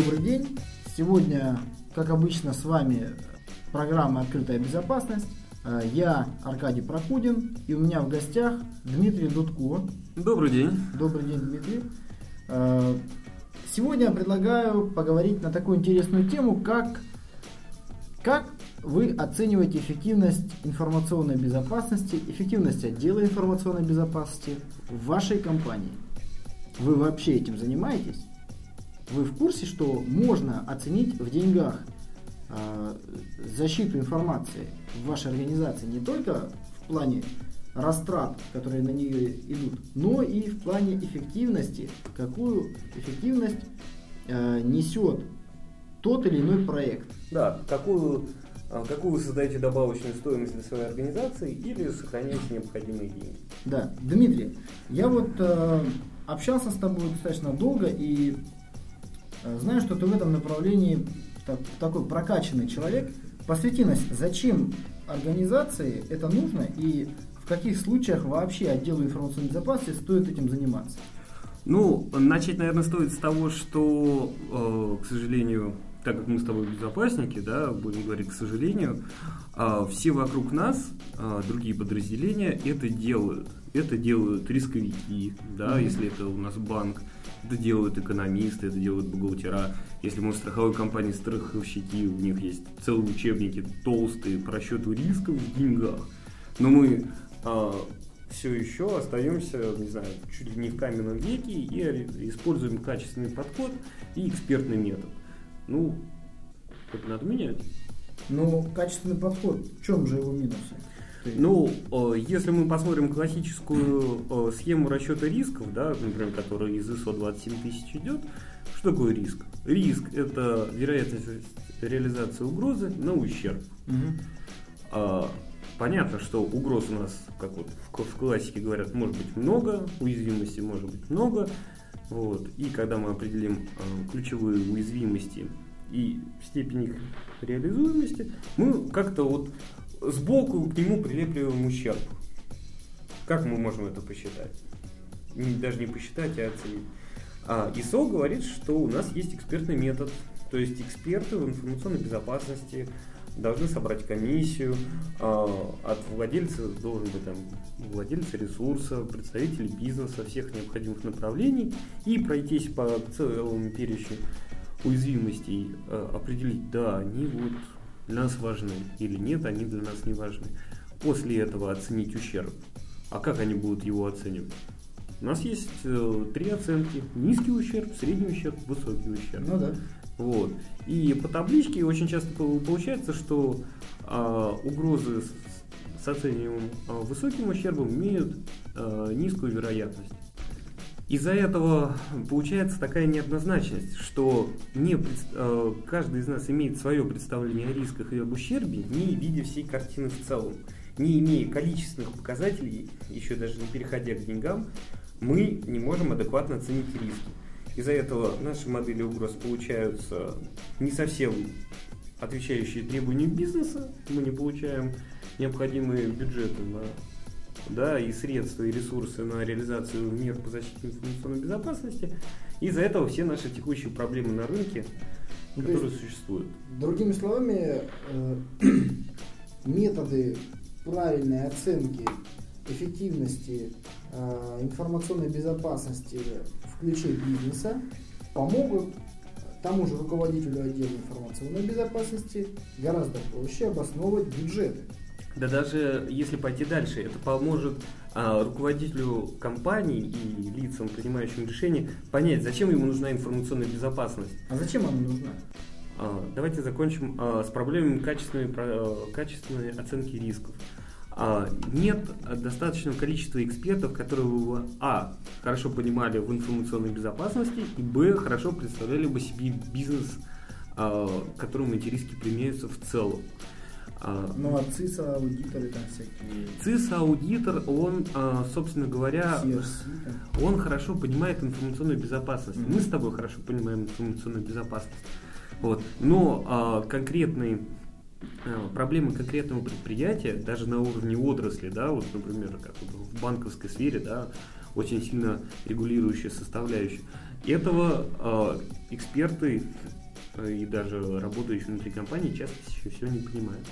добрый день. Сегодня, как обычно, с вами программа «Открытая безопасность». Э, я Аркадий Прокудин, и у меня в гостях Дмитрий Дудко. Добрый день. Добрый день, Дмитрий. Э, сегодня я предлагаю поговорить на такую интересную тему, как, как вы оцениваете эффективность информационной безопасности, эффективность отдела информационной безопасности в вашей компании. Вы вообще этим занимаетесь? Вы в курсе, что можно оценить в деньгах э, защиту информации в вашей организации не только в плане растрат, которые на нее идут, но и в плане эффективности, какую эффективность э, несет тот или иной проект. Да, какую, а, какую вы создаете добавочную стоимость для своей организации или сохраняете необходимые деньги. Да, Дмитрий, я вот э, общался с тобой достаточно долго и знаю, что ты в этом направлении так, такой прокачанный человек. Посвяти нас, зачем организации это нужно и в каких случаях вообще отделу информационной безопасности стоит этим заниматься? Ну, начать, наверное, стоит с того, что, э, к сожалению, так как мы с тобой безопасники, да, будем говорить, к сожалению, э, все вокруг нас, э, другие подразделения, это делают. Это делают рисковики, да, mm-hmm. если это у нас банк, это делают экономисты, это делают бухгалтера. Если мы в страховой компании страховщики, у них есть целые учебники толстые по расчету рисков в деньгах. Но мы а, все еще остаемся, не знаю, чуть ли не в каменном веке и используем качественный подход и экспертный метод. Ну, это надо менять. Ну, качественный подход, в чем же его минусы? Ну, если мы посмотрим классическую схему расчета рисков, да, например, которая из ISO 27 тысяч идет, что такое риск? Риск – это вероятность реализации угрозы на ущерб. Угу. Понятно, что угроз у нас, как вот в классике говорят, может быть много, уязвимости может быть много. Вот. И когда мы определим ключевые уязвимости и степень их реализуемости, мы как-то вот сбоку к нему прилепливаем ущерб. Как мы можем это посчитать? Даже не посчитать, а оценить. А ИСО говорит, что у нас есть экспертный метод. То есть эксперты в информационной безопасности должны собрать комиссию, а, от владельца должен быть там владельца ресурса, представители бизнеса, всех необходимых направлений и пройтись по целому перечню уязвимостей, а, определить, да, они вот для нас важны или нет, они для нас не важны. После этого оценить ущерб. А как они будут его оценивать? У нас есть э, три оценки. Низкий ущерб, средний ущерб, высокий ущерб. Ну да. Вот. И по табличке очень часто получается, что э, угрозы с, с оцениваемым э, высоким ущербом имеют э, низкую вероятность. Из-за этого получается такая неоднозначность, что не, э, каждый из нас имеет свое представление о рисках и об ущербе, не видя всей картины в целом. Не имея количественных показателей, еще даже не переходя к деньгам, мы не можем адекватно оценить риски. Из-за этого наши модели угроз получаются не совсем отвечающие требованиям бизнеса, мы не получаем необходимые бюджеты на да, и средства, и ресурсы на реализацию мер по защите информационной безопасности. Из-за этого все наши текущие проблемы на рынке, ну, которые есть, существуют. Другими словами, э, методы правильной оценки эффективности э, информационной безопасности в ключе бизнеса помогут тому же руководителю отдела информационной безопасности гораздо проще обосновывать бюджеты. Да даже если пойти дальше, это поможет а, руководителю компании и лицам, принимающим решения, понять, зачем ему нужна информационная безопасность. А зачем она нужна? А, давайте закончим а, с проблемами качественной, а, качественной оценки рисков. А, нет достаточного количества экспертов, которые бы, а, хорошо понимали в информационной безопасности, и, б, хорошо представляли бы себе бизнес, а, которому эти риски применяются в целом. А, ну, а ЦИСа аудиторы там всякие. ЦИСа аудитор, он, а, собственно говоря, CRC, он хорошо понимает информационную безопасность. Mm-hmm. Мы с тобой хорошо понимаем информационную безопасность. Вот. Но а, конкретные проблемы конкретного предприятия, даже на уровне отрасли, да, вот, например, как в банковской сфере, да, очень сильно регулирующая составляющая, Этого э, эксперты э, и даже работающие внутри компании часто еще все не понимают.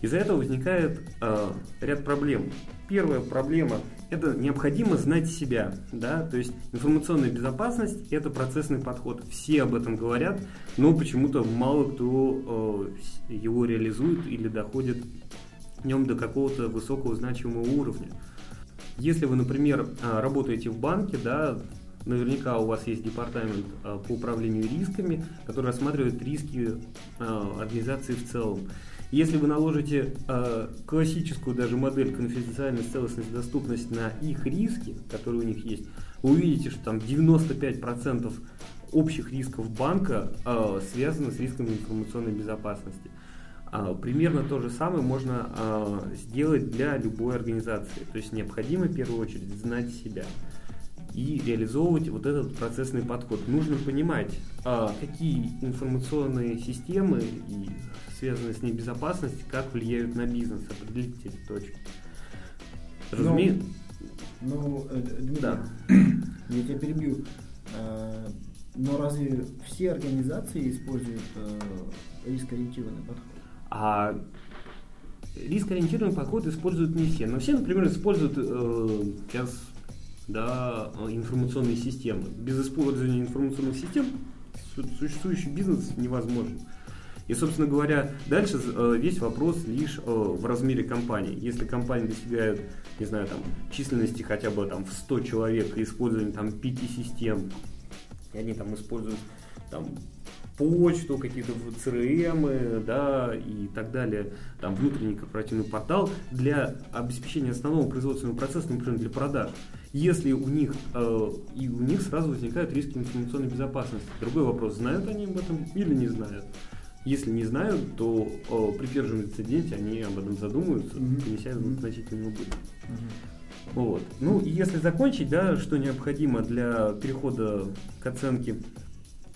Из-за этого возникает э, ряд проблем. Первая проблема – это необходимо знать себя. Да? То есть информационная безопасность – это процессный подход. Все об этом говорят, но почему-то мало кто э, его реализует или доходит в нем до какого-то высокого значимого уровня. Если вы, например, э, работаете в банке, да, наверняка у вас есть департамент э, по управлению рисками, который рассматривает риски э, организации в целом. Если вы наложите э, классическую даже модель конфиденциальность, целостность, доступность на их риски, которые у них есть, вы увидите, что там 95% общих рисков банка э, связаны с рисками информационной безопасности. А, примерно то же самое можно а, сделать для любой организации. То есть необходимо в первую очередь знать себя и реализовывать вот этот процессный подход. Нужно понимать, а, какие информационные системы и связанные с ней безопасность, как влияют на бизнес, определить эти точки. Разумеется. Ну, ну э, Дмитрий, да. я тебя перебью. Э, но разве все организации используют э, рискоориентированный подход? А рискоориентированный подход используют не все. Но все, например, используют э, сейчас да, информационные системы. Без использования информационных систем существующий бизнес невозможен. И, собственно говоря, дальше э, весь вопрос лишь э, в размере компании. Если компания достигает, не знаю, там, численности хотя бы там, в 100 человек и использование там, 5 систем, и они там используют там, почту, какие-то CRM, да, и так далее, там внутренний корпоративный портал для обеспечения основного производственного процесса, например, для продаж. Если у них э, и у них сразу возникают риски информационной безопасности. Другой вопрос, знают они об этом или не знают. Если не знают, то э, при первом инциденте они об этом задумаются, mm-hmm. понеся mm-hmm. значительный убыток. Mm-hmm. Вот. Ну и если закончить, да, что необходимо для перехода к оценке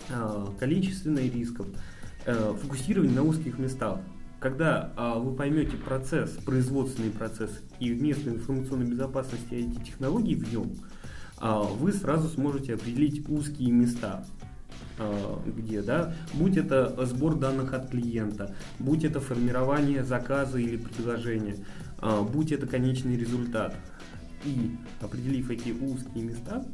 э, количественной рисков, э, фокусирование на узких местах. Когда э, вы поймете процесс, производственный процесс и вместо информационной безопасности эти технологии в нем, э, вы сразу сможете определить узкие места, где, да, будь это сбор данных от клиента, будь это формирование заказа или предложения, э, будь это конечный результат. И определив эти узкие места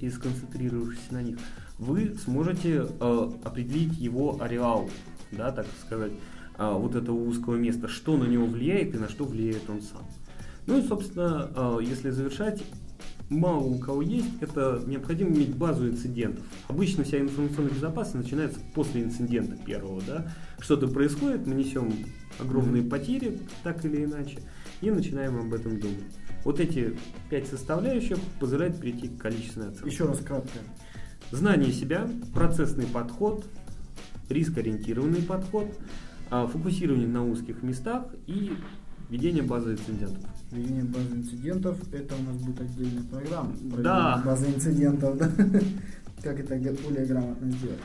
и сконцентрировавшись на них, вы сможете э, определить его ареал, да, так сказать, э, вот этого узкого места, что на него влияет и на что влияет он сам. Ну и, собственно, э, если завершать, мало у кого есть, это необходимо иметь базу инцидентов. Обычно вся информационная безопасность начинается после инцидента первого, да, что-то происходит, мы несем огромные потери, так или иначе, и начинаем об этом думать. Вот эти пять составляющих позволяют перейти к количественной оценке. Еще раз кратко. Знание себя, процессный подход, рискоориентированный подход, а, фокусирование на узких местах и ведение базы инцидентов. Ведение базы инцидентов, это у нас будет отдельная программа. Да. База инцидентов, да? Как это более грамотно сделать.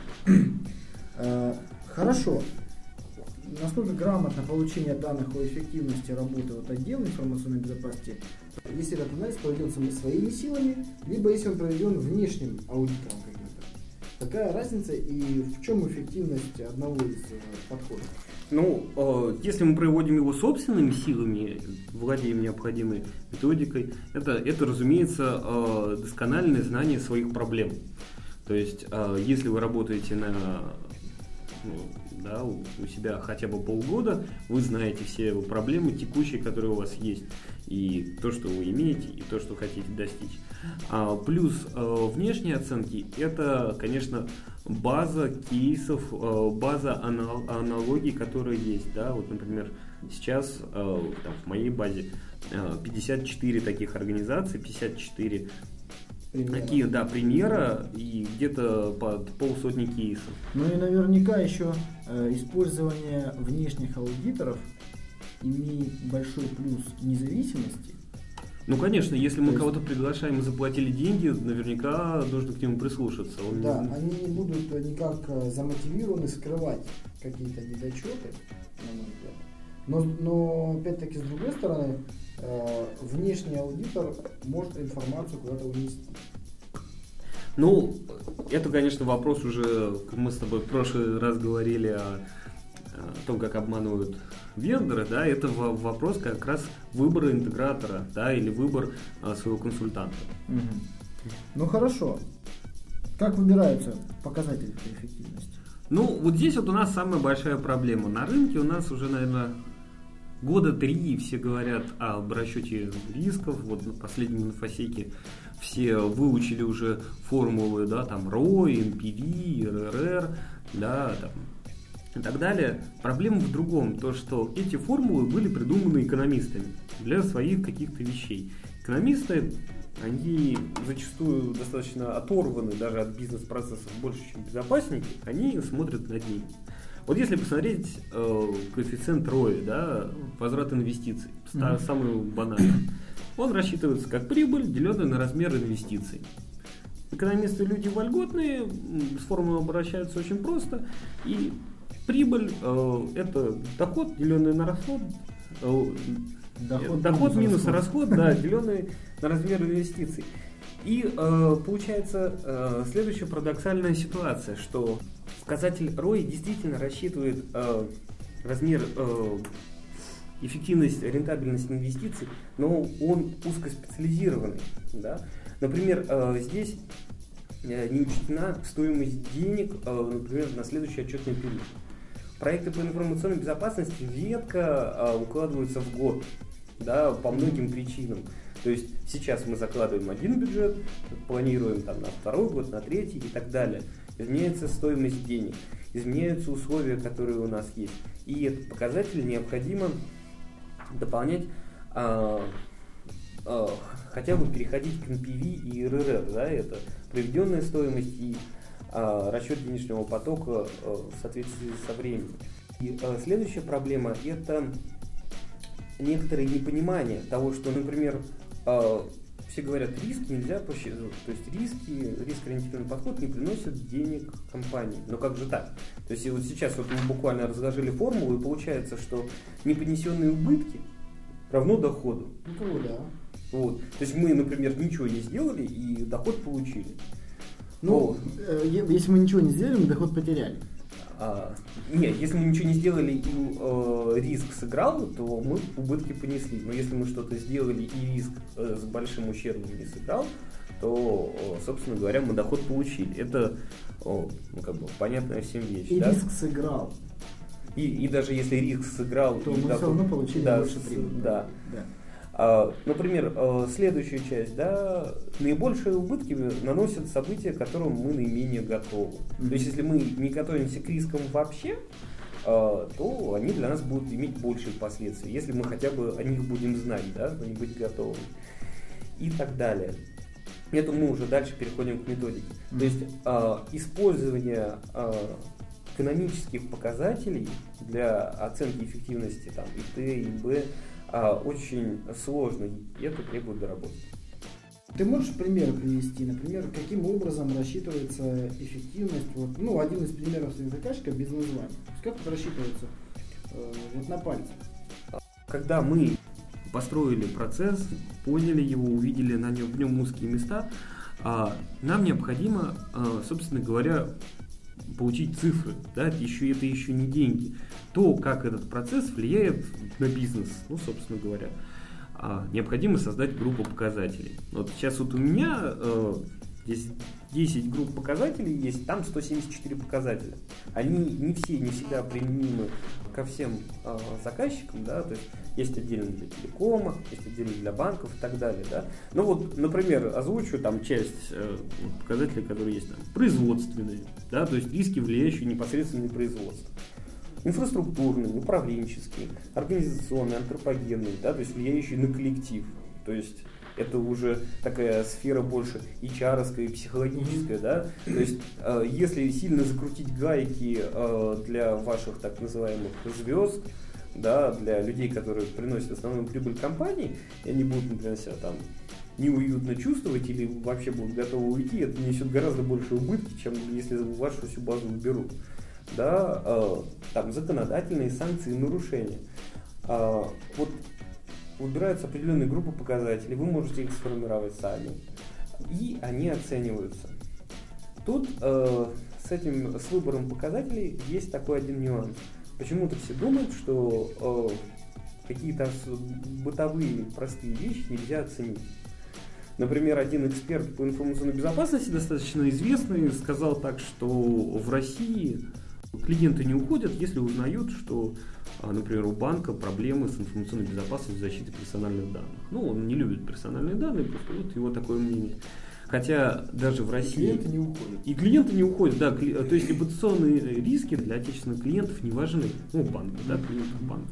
А, хорошо. Насколько грамотно получение данных о эффективности работы вот отдела информационной безопасности, если этот анализ проведен своими силами, либо если он проведен внешним аудитором Какая разница и в чем эффективность одного из э, подходов? Ну, э, если мы проводим его собственными силами, владеем необходимой методикой, это, это разумеется, э, доскональное знание своих проблем. То есть, если вы работаете на ну, да, у, у себя хотя бы полгода, вы знаете все проблемы текущие, которые у вас есть, и то, что вы имеете, и то, что хотите достичь. А, плюс а, внешние оценки – это, конечно, база кейсов, а, база анал, аналогий, которые есть. Да? Вот, например, сейчас а, там, в моей базе а, 54 таких организаций, 54 Примера. Такие, да, примера и где-то под полсотни кейсов. Ну и наверняка еще э, использование внешних аудиторов имеет большой плюс независимости. Ну, конечно, если мы кого-то приглашаем и заплатили деньги, наверняка нужно к нему прислушаться. Он да, не... они не будут никак э, замотивированы скрывать какие-то недочеты, на мой взгляд. Но, но опять-таки, с другой стороны, э, внешний аудитор может информацию куда-то унести. Ну, это, конечно, вопрос уже, мы с тобой в прошлый раз говорили о, о том, как обманывают вендоры, да, это вопрос как раз выбора интегратора, да, или выбор а, своего консультанта. Угу. Ну хорошо. Как выбираются показатели эффективности? Ну, вот здесь вот у нас самая большая проблема. На рынке у нас уже, наверное, года три все говорят об расчете рисков. Вот на последнем инфосеке все выучили уже формулы, да, там ROI, NPV, RRR, да, там, и так далее. Проблема в другом, то что эти формулы были придуманы экономистами для своих каких-то вещей. Экономисты, они зачастую достаточно оторваны даже от бизнес-процессов больше, чем безопасники, они смотрят на деньги. Вот если посмотреть э, коэффициент ROI, да, возврат инвестиций, mm-hmm. самый банальный, он рассчитывается как прибыль, деленная на размер инвестиций. Экономисты люди вольготные, с формулой обращаются очень просто, и прибыль э, это доход, деленный на расход, э, доход, доход минус расход, расход да, деленный на размер инвестиций. И э, получается э, следующая парадоксальная ситуация, что показатель ROI действительно рассчитывает э, размер э, эффективность, рентабельность инвестиций, но он узкоспециализированный. Да? Например, э, здесь э, не учтена стоимость денег, э, например, на следующий отчетный период. Проекты по информационной безопасности редко а, укладываются в год, да, по многим причинам. То есть сейчас мы закладываем один бюджет, планируем там на второй год, на третий и так далее. Изменяется стоимость денег, изменяются условия, которые у нас есть. И этот показатель необходимо дополнять а, а, хотя бы переходить к NPV и РРР, да, это проведенная стоимость и расчет денежного потока э, в соответствии со временем. И э, следующая проблема – это некоторое непонимание того, что, например, э, все говорят, риски нельзя посчитать, то есть риски, риск-ориентированный подход не приносит денег компании. Но как же так? То есть вот сейчас вот мы буквально разложили формулу, и получается, что непонесенные убытки равно доходу. Ну да. Вот. То есть мы, например, ничего не сделали и доход получили. Ну, э, если мы ничего не сделали, мы доход потеряли. А, нет, если мы ничего не сделали и э, риск сыграл, то мы убытки понесли. Но если мы что-то сделали и риск э, с большим ущербом не сыграл, то, э, собственно говоря, мы доход получили. Это ну, как бы понятная всем вещь. И да? риск сыграл. И, и даже если риск сыграл, то мы доход, все равно получили да, больше прибыли. Да. да. А, например, э, следующая часть, да, наибольшие убытки наносят события, к которым мы наименее готовы. Mm-hmm. То есть, если мы не готовимся к рискам вообще, а, то они для нас будут иметь большие последствия, если мы хотя бы о них будем знать, да, но не быть готовыми. И так далее. Это мы уже дальше переходим к методике. Mm-hmm. То есть э, использование э, экономических показателей для оценки эффективности там, и Т, и Б а, очень сложно, и это требует доработки. Ты можешь примеры привести, например, каким образом рассчитывается эффективность, вот, ну, один из примеров своих заказчиков без названия. Как это рассчитывается э, вот на пальцах? Когда мы построили процесс, поняли его, увидели на нем, в нем узкие места, а, нам необходимо, а, собственно говоря, получить цифры, да, еще это еще не деньги. То, как этот процесс влияет на бизнес, ну, собственно говоря. А, необходимо создать группу показателей. Вот сейчас вот у меня э, здесь 10 групп показателей есть, там 174 показателя. Они не все, не всегда применимы ко всем э, заказчикам, да, то есть есть отдельно для телекома, есть отдельно для банков и так далее, да. Ну вот, например, озвучу там часть э, показателей, которые есть там, производственные, да, то есть риски, влияющие непосредственно на производство инфраструктурные, управленческие, организационные, антропогенные, да, то есть влияющие на коллектив. То есть это уже такая сфера больше hr и психологическая, да, то есть э, если сильно закрутить гайки э, для ваших так называемых звезд, да, для людей, которые приносят основную прибыль компании, и они будут, например, себя там неуютно чувствовать или вообще будут готовы уйти, это несет гораздо больше убытки, чем если вашу всю базу уберут. Да, э, там законодательные санкции нарушения. Э, вот выбираются определенные группы показателей, вы можете их сформировать сами. И они оцениваются. Тут э, с этим, с выбором показателей есть такой один нюанс. Почему-то все думают, что э, какие-то бытовые простые вещи нельзя оценить. Например, один эксперт по информационной безопасности, достаточно известный, сказал так, что в России клиенты не уходят, если узнают, что, а, например, у банка проблемы с информационной безопасностью и защитой персональных данных. Ну, он не любит персональные данные, просто вот его такое мнение. Хотя даже в России... И клиенты не уходят. И клиенты не уходят, да. То есть репутационные риски для отечественных клиентов не важны. Ну, банка, да, клиентов банка.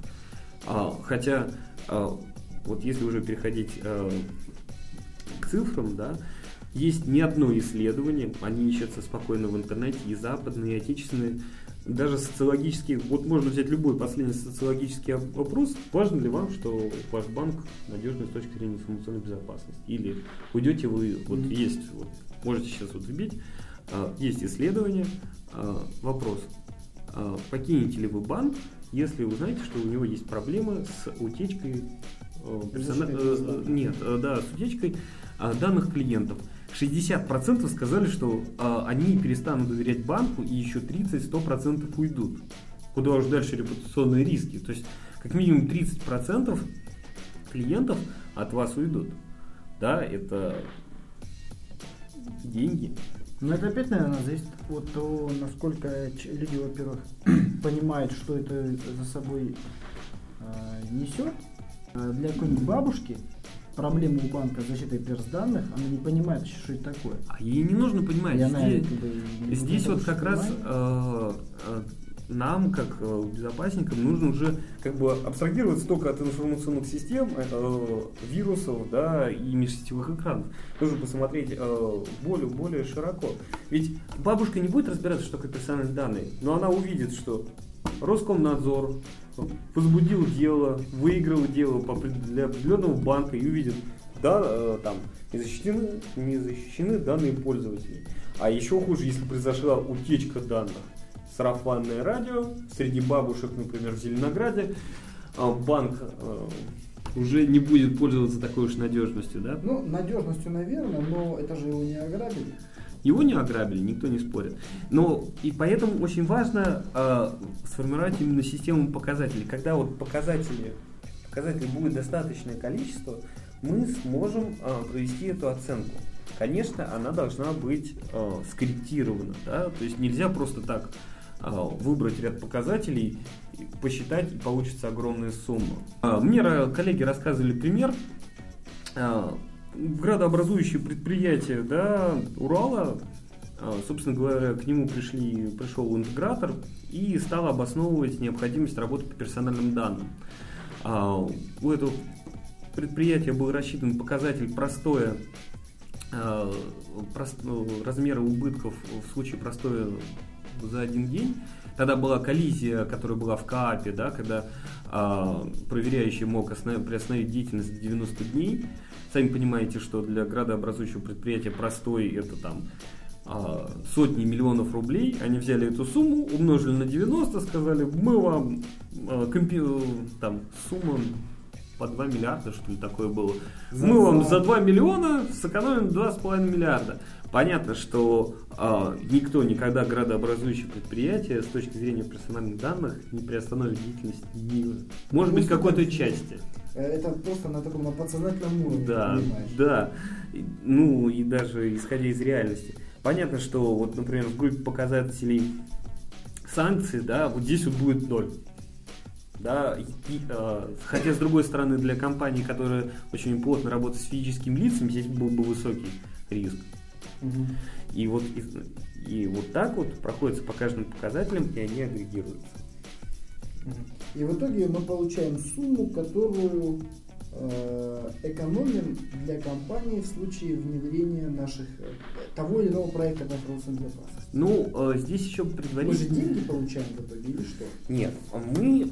А, хотя, а, вот если уже переходить а, к цифрам, да, есть не одно исследование, они ищутся спокойно в интернете, и западные, и отечественные, даже социологические, вот можно взять любой последний социологический вопрос, важно ли вам, что ваш банк надежный с точки зрения информационной безопасности, или уйдете вы, вот mm-hmm. есть, вот, можете сейчас вот забить, а, есть исследование, а, вопрос, а, покинете ли вы банк, если вы знаете, что у него есть проблемы с утечкой э, персона... Э, нет, э, да, с утечкой данных клиентов. 60% сказали, что э, они перестанут доверять банку, и еще 30-100% уйдут. Куда уж дальше репутационные риски. То есть, как минимум 30% клиентов от вас уйдут. Да, это деньги. Но это опять, наверное, зависит от того, насколько люди, во-первых, понимают, что это за собой э, несет. А для какой-нибудь бабушки проблема у банка с защитой перс-данных, она не понимает еще, что это такое. А ей не нужно понимать. И здесь, она, здесь вот как раз э, э, нам, как э, безопасникам, нужно уже как бы абстрагироваться только от информационных систем, э, вирусов, да, и межсетевых экранов. Нужно посмотреть э, более, более широко. Ведь бабушка не будет разбираться, что такое персональные данные, но она увидит, что Роскомнадзор возбудил дело, выиграл дело для определенного банка и увидит, да, э, там не защищены, не защищены данные пользователей. А еще хуже, если произошла утечка данных. Сарафанное радио, среди бабушек, например, в Зеленограде, а банк э, уже не будет пользоваться такой уж надежностью, да? Ну, надежностью, наверное, но это же его не ограбили. Его не ограбили, никто не спорит. Но и поэтому очень важно э, сформировать именно систему показателей. Когда вот показатели, показателей будет достаточное количество, мы сможем э, провести эту оценку. Конечно, она должна быть э, скорректирована, да? то есть нельзя просто так э, выбрать ряд показателей, посчитать и получится огромная сумма. Э, мне коллеги рассказывали пример. Градообразующее предприятие да, Урала, а, собственно говоря, к нему пришли, пришел интегратор и стал обосновывать необходимость работы по персональным данным. А, у этого предприятия был рассчитан показатель простое а, ну, размера убытков в случае простоя за один день. Тогда была коллизия, которая была в КАПе, да, когда э, проверяющий мог останов, приостановить деятельность за 90 дней. Сами понимаете, что для градообразующего предприятия простой это там а, сотни миллионов рублей. Они взяли эту сумму, умножили на 90, сказали, мы вам а, компи... там сумма по 2 миллиарда, что ли, такое было. За мы вам за 2 миллиона сэкономим 2,5 миллиарда. Понятно, что э, никто никогда градообразующее предприятие с точки зрения персональных данных не приостановит деятельность, не, может быть, какой-то части. Э, это просто на таком на подсознательном уровне. Да, понимаешь. да. Ну и даже исходя из реальности. Понятно, что вот, например, в группе показателей санкций, да, вот здесь вот будет ноль. Да, и, э, хотя с другой стороны для компаний, которые очень плотно работают с физическими лицами, здесь был бы высокий риск. Угу. И вот и, и вот так вот проходится по каждым показателям, и они агрегируются. И в итоге мы получаем сумму, которую э, экономим для компании в случае внедрения наших э, того или иного проекта по информационной безопасности. Ну, э, здесь еще предварительно... Мы же деньги получаем в итоге или что? Нет, мы,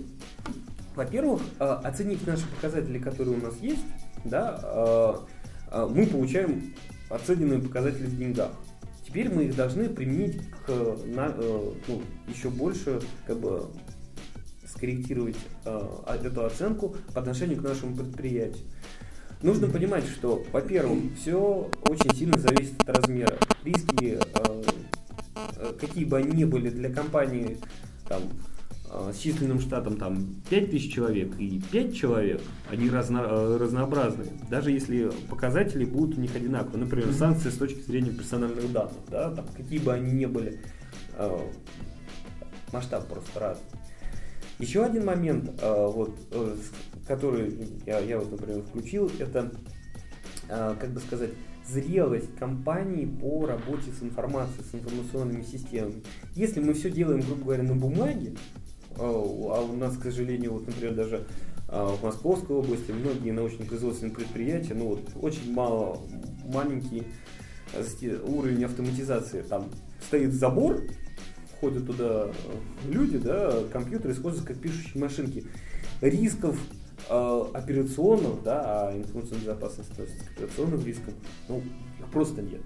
во-первых, э, оценив наши показатели, которые у нас есть, да, э, мы получаем оцененные показатели в деньгах. Теперь мы их должны применить к на, ну, еще больше как бы скорректировать э, эту оценку по отношению к нашему предприятию. Нужно понимать, что, во-первых, все очень сильно зависит от размера. Риски э, э, какие бы они ни были для компании там, э, с численным штатом там 5000 человек и 5 человек, они разно, э, разнообразны. Даже если показатели будут у них одинаковые. Например, санкции с точки зрения персональных данных, да, там, какие бы они ни были, масштаб просто разный. Еще один момент, вот, который я, я вот, например, включил, это, как бы сказать, зрелость компании по работе с информацией, с информационными системами. Если мы все делаем, грубо говоря, на бумаге, а, у нас, к сожалению, вот, например, даже в Московской области многие научно-производственные предприятия, ну вот очень мало, маленький уровень автоматизации. Там стоит забор, ходят туда люди, да, компьютеры используются как пишущие машинки. Рисков э, операционных, да, а информационная безопасность относится к операционным рискам, ну, их просто нет.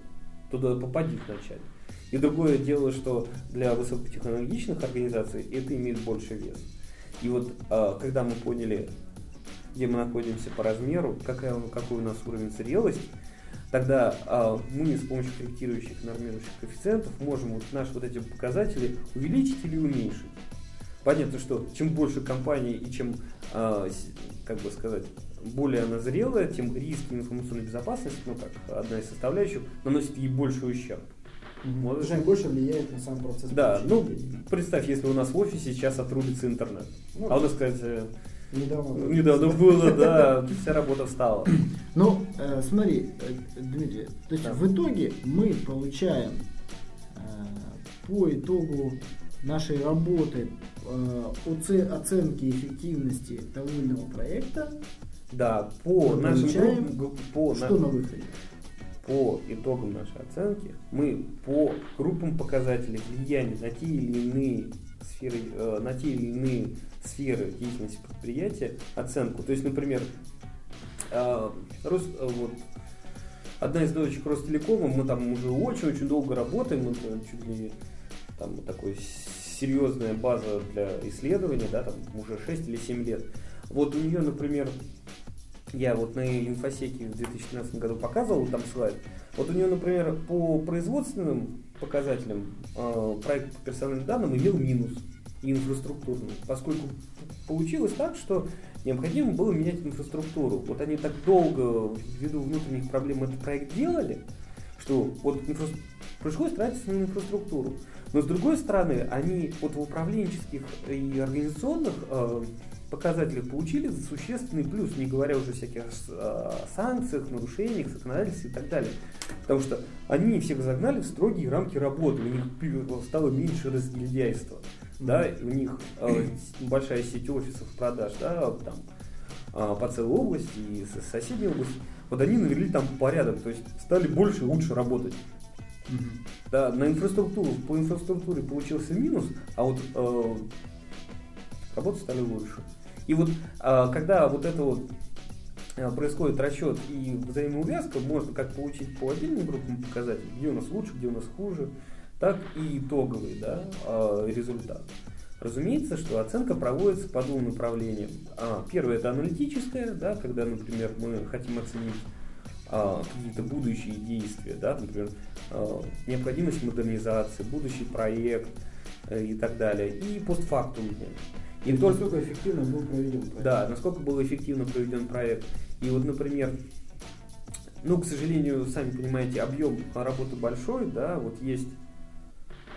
Туда попади вначале. И другое дело, что для высокотехнологичных организаций это имеет больше вес. И вот э, когда мы поняли, где мы находимся по размеру, какая, какой у нас уровень зрелости, тогда э, мы с помощью корректирующих нормирующих коэффициентов можем вот наши вот эти показатели увеличить или уменьшить. Понятно, что чем больше компаний и чем, э, как бы сказать, более она зрелая, тем риски информационной безопасности, ну как одна из составляющих, наносит ей больше ущерб. Может, Уже больше влияет на сам процесс. Да, ну представь, если у нас в офисе сейчас отрубится интернет. Ну, а у нас, сказать, э, Недавно, недавно было, да, вся работа встала. Ну, э, смотри, э, Дмитрий, то есть да. в итоге мы получаем э, по итогу нашей работы э, оценки эффективности того или иного проекта. Да, по нашим по что на выходе? По итогам нашей оценки мы по группам показателей влияния на те или иные сферы, э, на те или иные сферы деятельности предприятия оценку. То есть, например, э, Рос, э, вот, одна из дочек Ростелекома, мы там уже очень-очень долго работаем, мы чуть ли там такой серьезная база для исследования, да, там уже 6 или 7 лет. Вот у нее, например, я вот на инфосеке в 2013 году показывал там слайд. Вот у нее, например, по производственным показателям э, проект по персональным данным имел минус инфраструктурный, поскольку получилось так, что необходимо было менять инфраструктуру. Вот они так долго ввиду внутренних проблем этот проект делали, что вот инфра... пришлось тратиться на инфраструктуру. Но с другой стороны, они вот в управленческих и организационных э, показателях получили существенный плюс, не говоря уже о всяких э, санкциях, нарушениях, законодательстве и так далее. Потому что они всех загнали в строгие рамки работы, у них стало меньше разгильдяйства. Да, у них э, большая сеть офисов продаж, да, там, э, по целой области и соседней области. Вот они навели там порядок, то есть стали больше и лучше работать. Да, на инфраструктуру, по инфраструктуре получился минус, а вот э, работы стали лучше. И вот э, когда вот это вот э, происходит расчет и взаимоувязка, можно как получить по отдельным группам показателей, где у нас лучше, где у нас хуже, так и итоговый да, э, результат. Разумеется, что оценка проводится по двум направлениям. А, первое это аналитическое, да, когда, например, мы хотим оценить а, какие-то будущие действия, да, например, а, необходимость модернизации, будущий проект э, и так далее. И постфактумные. И то, насколько эффективно был проведен проект. Да, насколько был эффективно проведен проект. И вот, например, ну, к сожалению, сами понимаете, объем работы большой, да, вот есть а,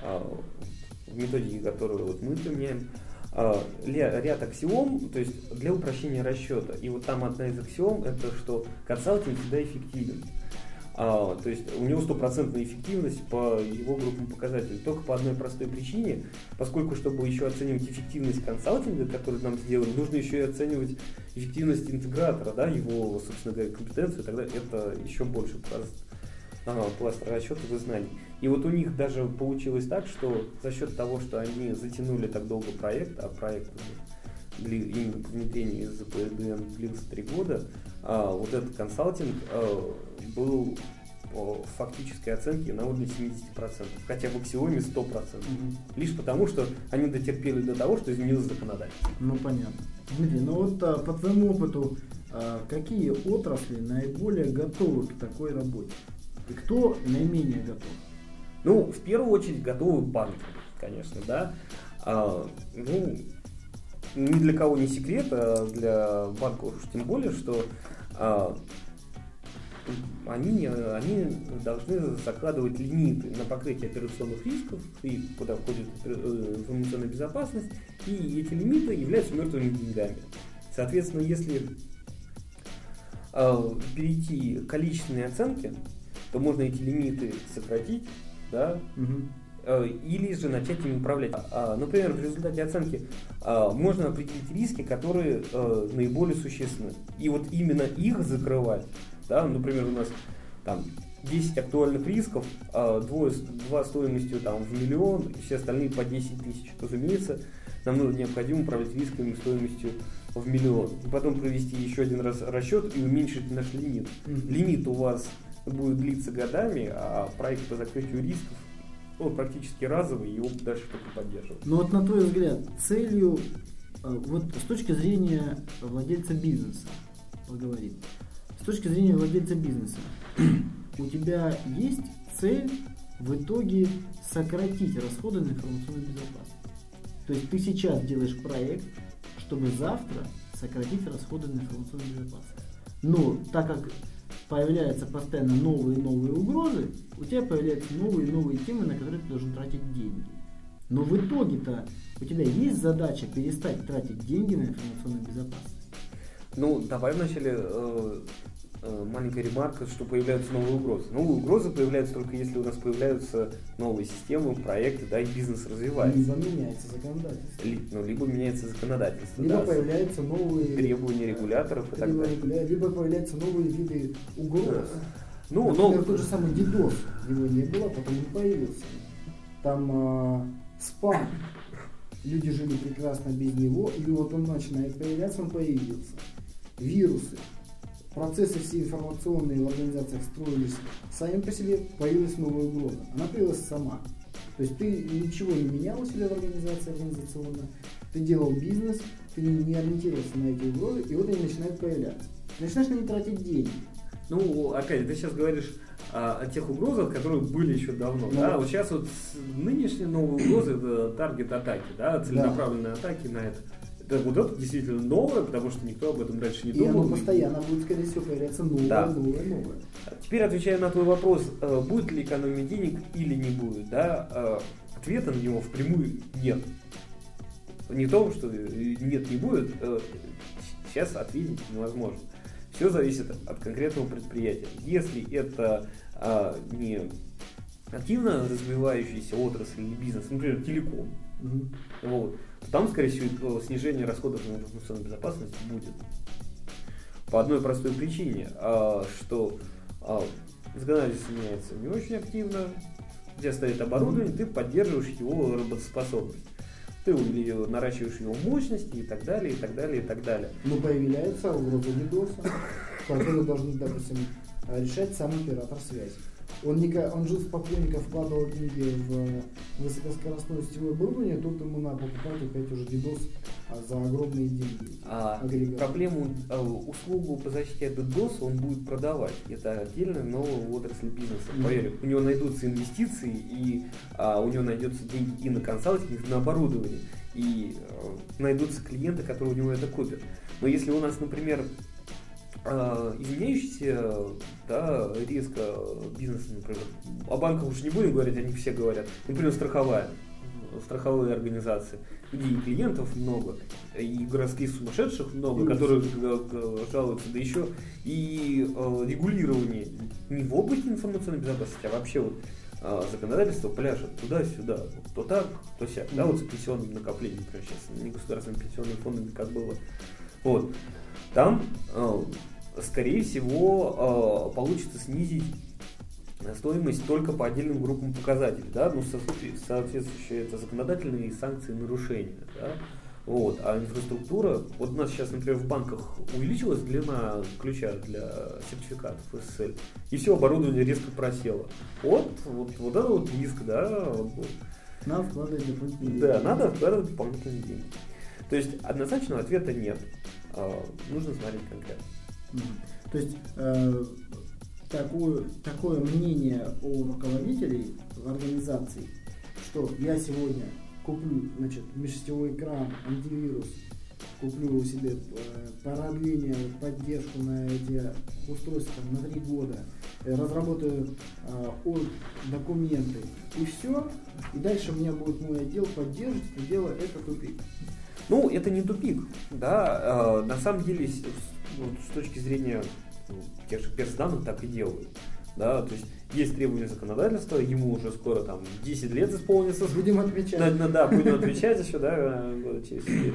в методике, которую вот мы применяем, а, ряд аксиом, то есть для упрощения расчета. И вот там одна из аксиом это что консалтинг всегда эффективен. А, то есть у него стопроцентная эффективность по его группам показателей. Только по одной простой причине, поскольку чтобы еще оценивать эффективность консалтинга, который нам сделан, нужно еще и оценивать эффективность интегратора, да, его, собственно говоря, компетенцию, тогда это еще больше пласт, ага, пласт расчетов и знаний. И вот у них даже получилось так, что за счет того, что они затянули так долго проект, а проект именно внедрение из ЗПДН длился три года, а, вот этот консалтинг а, был по фактической оценке на уровне 70%, хотя в аксиоме 100%. Угу. Лишь потому, что они дотерпели до того, что изменилось законодательство. Ну понятно. Дмитрий, ну вот а, по твоему опыту, какие отрасли наиболее готовы к такой работе? И кто наименее готов? Ну, в первую очередь готовы банки, конечно, да. А, ну, ни для кого не секрет, а для банков уж тем более, что а, они, они должны закладывать лимиты на покрытие операционных рисков, и куда входит э, информационная безопасность, и эти лимиты являются мертвыми деньгами. Соответственно, если э, перейти к количественной оценке, то можно эти лимиты сократить, да, угу. или же начать ими управлять. А, например, в результате оценки э, можно определить риски, которые э, наиболее существенны. И вот именно их закрывать да? Например, у нас там 10 актуальных рисков, а двое, два стоимостью там, в миллион, и все остальные по 10 тысяч. Разумеется, нам нужно необходимо управлять рисками стоимостью в миллион. И потом провести еще один раз расчет и уменьшить наш лимит. Mm-hmm. Лимит у вас будет длиться годами, а проект по закрытию рисков он практически разовый, его дальше только поддерживать. Ну вот на твой взгляд, целью, э, вот с точки зрения владельца бизнеса, поговорим, с точки зрения владельца бизнеса, у тебя есть цель в итоге сократить расходы на информационную безопасность. То есть ты сейчас делаешь проект, чтобы завтра сократить расходы на информационную безопасность. Но так как появляются постоянно новые и новые угрозы, у тебя появляются новые и новые темы, на которые ты должен тратить деньги. Но в итоге-то у тебя есть задача перестать тратить деньги на информационную безопасность. Ну, давай вначале э, маленькая ремарка, что появляются новые угрозы. Новые угрозы появляются только если у нас появляются новые системы, проекты, да, и бизнес развивается. Либо меняется законодательство. Ли, ну, либо меняется законодательство. Либо да, появляются новые требования регуляторов и так далее. Либо появляются новые виды угроз. Да. Ну, Например, но... тот же самый DDoS, его не было, потом он появился. Там э, спам. Люди жили прекрасно без него, и вот он начинает появляться, он появился. Вирусы процессы все информационные в организациях строились сами по себе, появилась новая угроза. Она появилась сама. То есть ты ничего не менял у себя в организации организационно, ты делал бизнес, ты не ориентировался на эти угрозы, и вот они начинают появляться. Начинаешь на них тратить деньги. Ну, опять, ты сейчас говоришь о, о тех угрозах, которые были еще давно. Ну, да? Вот сейчас вот нынешние новые угрозы это таргет атаки, да, целенаправленные да. атаки на это. Это, вот это действительно новое, потому что никто об этом раньше не думал. И оно постоянно будет, скорее всего, появляться новое, да. новое, новое. Теперь отвечая на твой вопрос, э, будет ли экономия денег или не будет, да, э, ответа на него впрямую нет. Не то, что нет, не будет, э, сейчас ответить невозможно. Все зависит от конкретного предприятия. Если это не активно развивающаяся отрасль или бизнес, например, телеком, вот, там, скорее всего, снижение расходов на информационную безопасность будет. По одной простой причине, а, что а, законодательство меняется не очень активно, где стоит оборудование, ты поддерживаешь его работоспособность. Ты наращиваешь его мощности и так далее, и так далее, и так далее. Но появляется угроза DDoS, который должен, допустим, решать сам оператор связи. Он, не, он жил спокойненько, вкладывал деньги в высокоскоростное сетевое оборудование, тут ему надо покупать опять уже DDoS а, за огромные деньги. А проблему, а, услугу по защите от DDoS он будет продавать. Это отдельная новая отрасль бизнеса. Mm-hmm. Поверь, у него найдутся инвестиции, и а, у него найдется деньги и на консалтинг, и на оборудование. И а, найдутся клиенты, которые у него это купят. Но если у нас, например, а, изменяющийся да, резко бизнес, например. О банках уж не будем говорить, они все говорят. Например, страховая, страховые организации. Людей клиентов много, и городских сумасшедших много, которые жалуются, да еще и э, регулирование не в области информационной безопасности, а вообще вот э, законодательство пляшет туда-сюда, то так, то сяк, да, вот с пенсионным накоплением, например, сейчас не государственными пенсионными фондами, как было. Вот. Там э, скорее всего, э, получится снизить стоимость только по отдельным группам показателей, да, ну, соответствующие это законодательные санкции нарушения, да, вот, а инфраструктура, вот у нас сейчас, например, в банках увеличилась длина ключа для сертификатов SSL, и все оборудование резко просело. Вот, вот, вот это вот риск, да. Вот. Надо вкладывать дополнительные деньги. Да, надо вкладывать дополнительные деньги. То есть однозначного ответа нет. А, нужно смотреть конкретно. То есть э, такое, такое мнение у руководителей в организации, что я сегодня куплю значит, межсетевой экран, антивирус, куплю себе э, продление, поддержку на эти устройства на три года, э, разработаю э, документы и все, и дальше у меня будет мой отдел поддерживать дело, это тупик. Ну, это не тупик, да, э, на самом деле, с, вот, с точки зрения ну, тех же персданных так и делают. Да, то есть есть требования законодательства, ему уже скоро там 10 лет исполнится. Будем отвечать. Да, да, будем отвечать еще, да, через 4.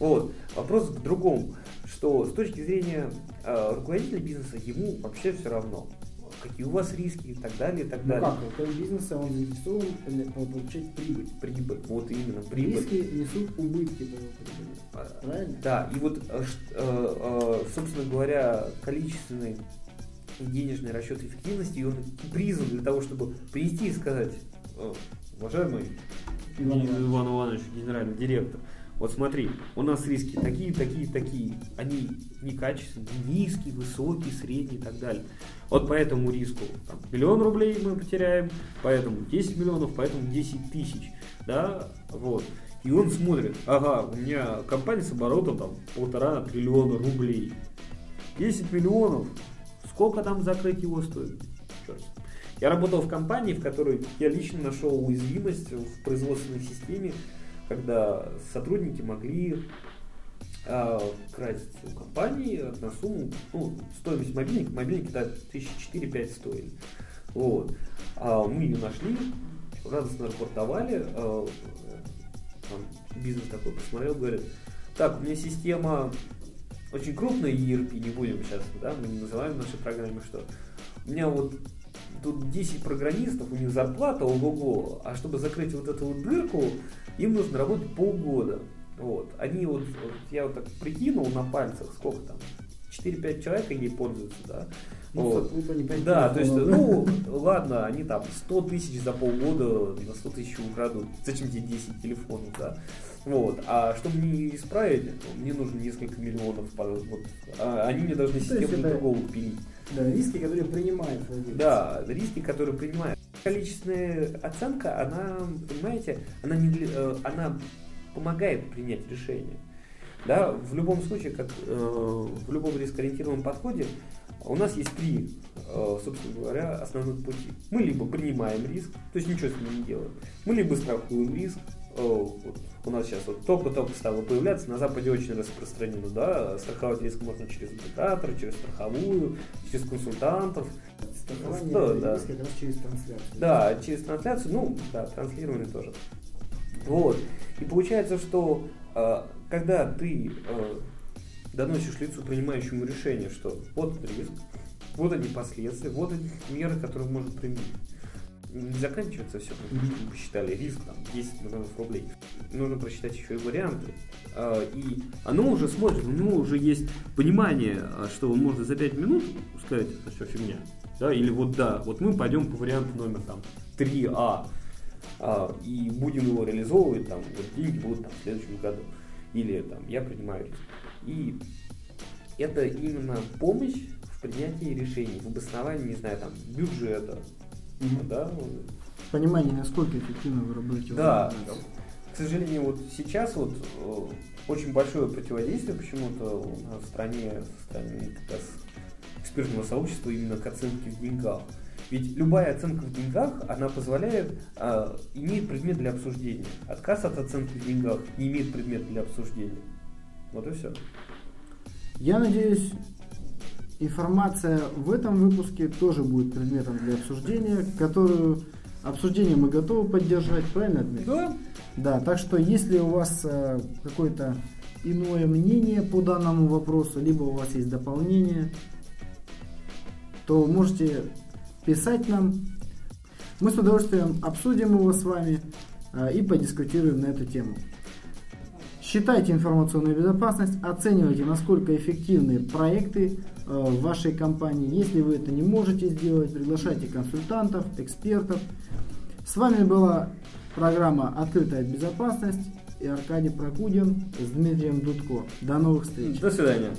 Вот. Вопрос к другому, что с точки зрения э, руководителя бизнеса ему вообще все равно какие у вас риски и так далее, и так ну далее. как, руководитель бизнеса, он заинтересован получать прибыль. Прибыль, вот именно, прибыль. Риски несут убытки по прибыли. А, Правильно? Да, и вот, э, э, собственно говоря, количественный денежный расчет эффективности, и он призван для того, чтобы прийти и сказать, уважаемый Иван Иванович, генеральный директор, вот смотри, у нас риски такие, такие, такие. Они некачественные, низкие, высокие, средние и так далее. Вот по этому риску там, миллион рублей мы потеряем, поэтому 10 миллионов, поэтому 10 тысяч. Да, вот. И он смотрит, ага, у меня компания с оборотом там полтора триллиона рублей. 10 миллионов, сколько там закрыть его стоит? Черт. Я работал в компании, в которой я лично нашел уязвимость в производственной системе, когда сотрудники могли э, красть у компании на сумму, ну, стоимость мобильника, мобильники да, 1004-5 стоили. Вот. А мы ее нашли, радостно рапортовали, э, там, бизнес такой посмотрел, говорит, так, у меня система очень крупная ERP, не будем сейчас, да, мы не называем в нашей программе, что у меня вот тут 10 программистов, у них зарплата ого-го, а чтобы закрыть вот эту вот дырку, им нужно работать полгода. Вот. Они вот, вот я вот так прикинул на пальцах, сколько там, 4-5 человек ей пользуются, да. Ну, вот. Да, то есть, ну, ладно, они там 100 тысяч за полгода на 100 тысяч украдут. Зачем тебе 10 телефонов, да? Вот. А чтобы не исправить, мне нужно несколько миллионов. Вот. А они мне должны систему другого пилить. Да, риски, которые принимает владелец. Да, риски, которые принимает. Количественная оценка, она, понимаете, она, не, э, она помогает принять решение. Да, в любом случае, как э, в любом рискоориентированном подходе, у нас есть три, э, собственно говоря, основных пути. Мы либо принимаем риск, то есть ничего с ним не делаем. Мы либо страхуем риск, вот у нас сейчас вот только-только стало появляться, на Западе очень распространено, да, страховать риск можно через интегратор, через страховую, через консультантов. Страхование да, да. риска через трансляцию. Да, через трансляцию, ну, да, транслирование тоже. Вот. И получается, что э, когда ты э, доносишь лицу, принимающему решение, что вот риск, вот они последствия, вот они меры, которые может применить не заканчивается все, потому что мы посчитали риск там 10 миллионов рублей. Нужно просчитать еще и варианты. А, и оно уже смотрит, у него уже есть понимание, что может за 5 минут сказать, это все фигня. Да, или вот да, вот мы пойдем по варианту номер там 3А, а, и будем его реализовывать, там, вот деньги будут там, в следующем году. Или там я принимаю риск. И это именно помощь в принятии решений, в обосновании, не знаю, там, бюджета, Угу. Да? Понимание, насколько эффективно вы работаете. Да. К сожалению, вот сейчас вот э, очень большое противодействие почему-то у нас в стране со стороны экспертного сообщества именно к оценке в деньгах. Ведь любая оценка в деньгах, она позволяет, а, имеет предмет для обсуждения. Отказ от оценки в деньгах не имеет предмета для обсуждения. Вот и все. Я надеюсь, Информация в этом выпуске тоже будет предметом для обсуждения, которую обсуждение мы готовы поддержать, правильно, Дмитрий? Да. Да, так что если у вас э, какое-то иное мнение по данному вопросу, либо у вас есть дополнение, то можете писать нам. Мы с удовольствием обсудим его с вами э, и подискутируем на эту тему. Считайте информационную безопасность, оценивайте, насколько эффективны проекты э, в вашей компании. Если вы это не можете сделать, приглашайте консультантов, экспертов. С вами была программа «Открытая безопасность» и Аркадий Прокудин с Дмитрием Дудко. До новых встреч. До свидания.